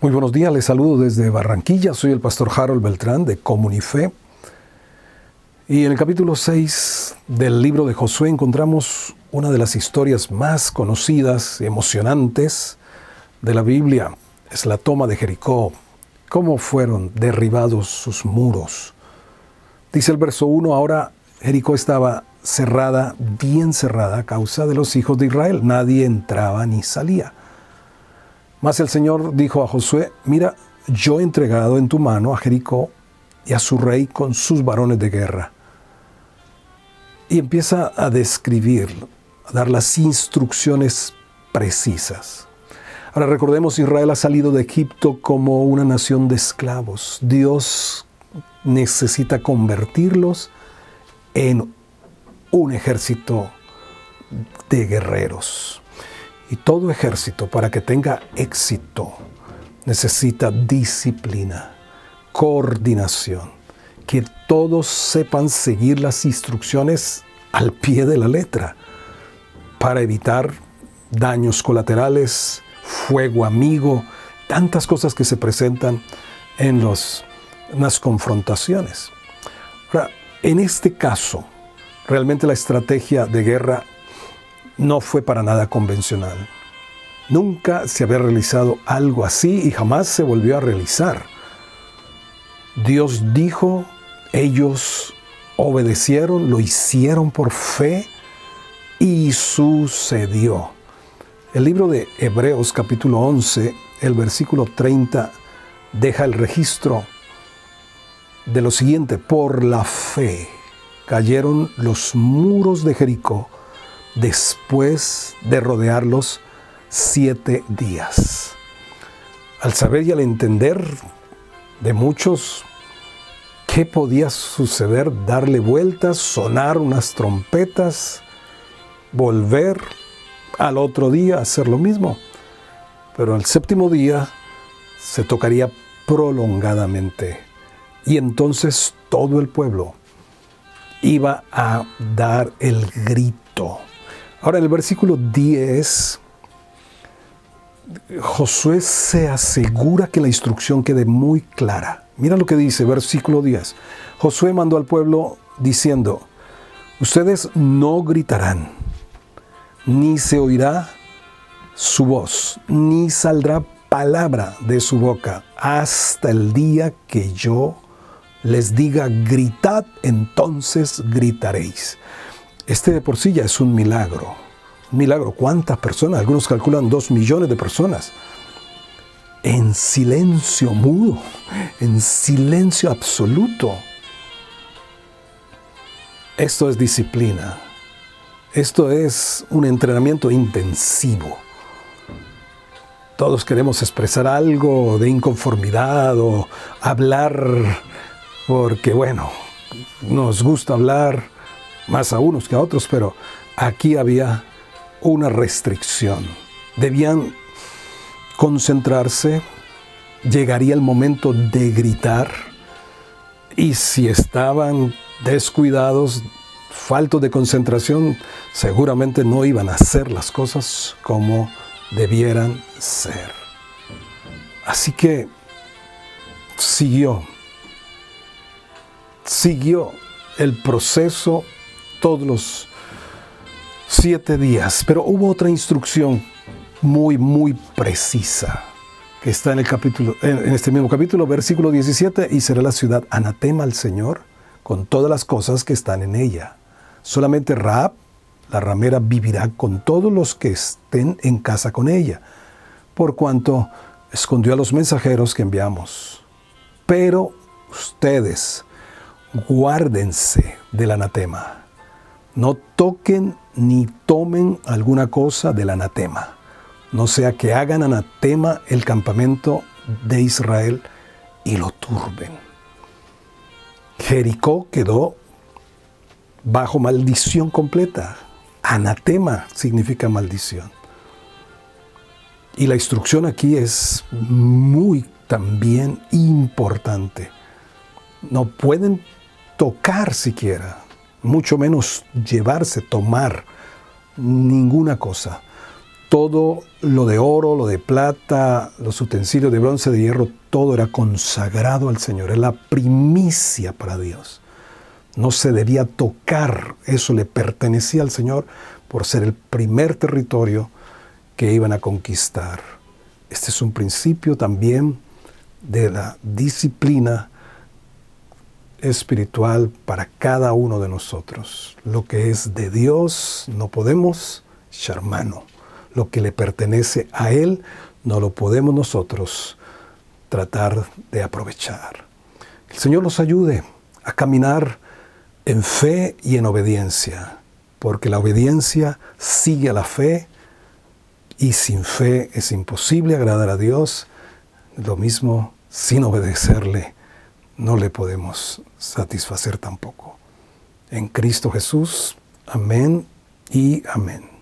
Muy buenos días, les saludo desde Barranquilla, soy el pastor Harold Beltrán de Comunife. Y en el capítulo 6 del libro de Josué encontramos una de las historias más conocidas y emocionantes de la Biblia. Es la toma de Jericó, cómo fueron derribados sus muros. Dice el verso 1, ahora Jericó estaba cerrada, bien cerrada a causa de los hijos de Israel. Nadie entraba ni salía. Mas el Señor dijo a Josué, mira, yo he entregado en tu mano a Jericó y a su rey con sus varones de guerra. Y empieza a describir, a dar las instrucciones precisas. Ahora recordemos, Israel ha salido de Egipto como una nación de esclavos. Dios necesita convertirlos en un ejército de guerreros. Y todo ejército, para que tenga éxito, necesita disciplina, coordinación, que todos sepan seguir las instrucciones al pie de la letra para evitar daños colaterales, fuego amigo, tantas cosas que se presentan en, las confrontaciones. En este caso, realmente la estrategia de guerra no fue para nada convencional. Nunca se había realizado algo así y jamás se volvió a realizar. Dios dijo, ellos obedecieron, lo hicieron por fe y sucedió. El libro de Hebreos capítulo 11, el versículo 30, deja el registro de lo siguiente, por la fe cayeron los muros de Jericó después de rodearlos siete días. Al saber y al entender de muchos qué podía suceder, darle vueltas, sonar unas trompetas, volver al otro día a hacer lo mismo. Pero al séptimo día se tocaría prolongadamente y entonces todo el pueblo iba a dar el grito. Ahora, en el versículo 10, Josué se asegura que la instrucción quede muy clara. Mira lo que dice, versículo 10. Josué mandó al pueblo diciendo, ustedes no gritarán, ni se oirá su voz, ni saldrá palabra de su boca hasta el día que yo les diga gritad, entonces gritaréis. Este de por sí ya es un milagro. Un milagro. ¿Cuántas personas? Algunos calculan dos millones de personas. En silencio mudo, en silencio absoluto. Esto es disciplina. Esto es un entrenamiento intensivo. Todos queremos expresar algo de inconformidad o hablar porque, bueno, nos gusta hablar más a unos que a otros, pero aquí había una restricción. Debían concentrarse, llegaría el momento de gritar y si estaban descuidados, faltos de concentración, seguramente no iban a hacer las cosas como debieran ser. Así que siguió, siguió el proceso todos los siete días. Pero hubo otra instrucción muy, muy precisa que está en el capítulo, en este mismo capítulo, versículo 17, y será la ciudad anatema al Señor con todas las cosas que están en ella. Solamente Raab, la ramera, vivirá con todos los que estén en casa con ella, por cuanto escondió a los mensajeros que enviamos. Pero ustedes guárdense del anatema no toquen ni tomen alguna cosa del anatema, no sea que hagan anatema el campamento de Israel y lo turben. Jericó quedó bajo maldición completa. Anatema significa maldición. Y la instrucción aquí es muy también importante. No pueden tocar siquiera mucho menos llevarse, tomar ninguna cosa todo lo de oro, lo de plata, los utensilios de bronce, de hierro, todo era consagrado al Señor, es la primicia para Dios. No se debía tocar, eso le pertenecía al Señor por ser el primer territorio que iban a conquistar. Este es un principio también de la disciplina espiritual para cada uno de nosotros. Lo que es de Dios no podemos charmano. Lo que le pertenece a Él no lo podemos nosotros tratar de aprovechar. El Señor nos ayude a caminar en fe y en obediencia, porque la obediencia sigue a la fe y sin fe es imposible agradar a Dios. Lo mismo sin obedecerle no le podemos satisfacer tampoco. En Cristo Jesús, amén y amén.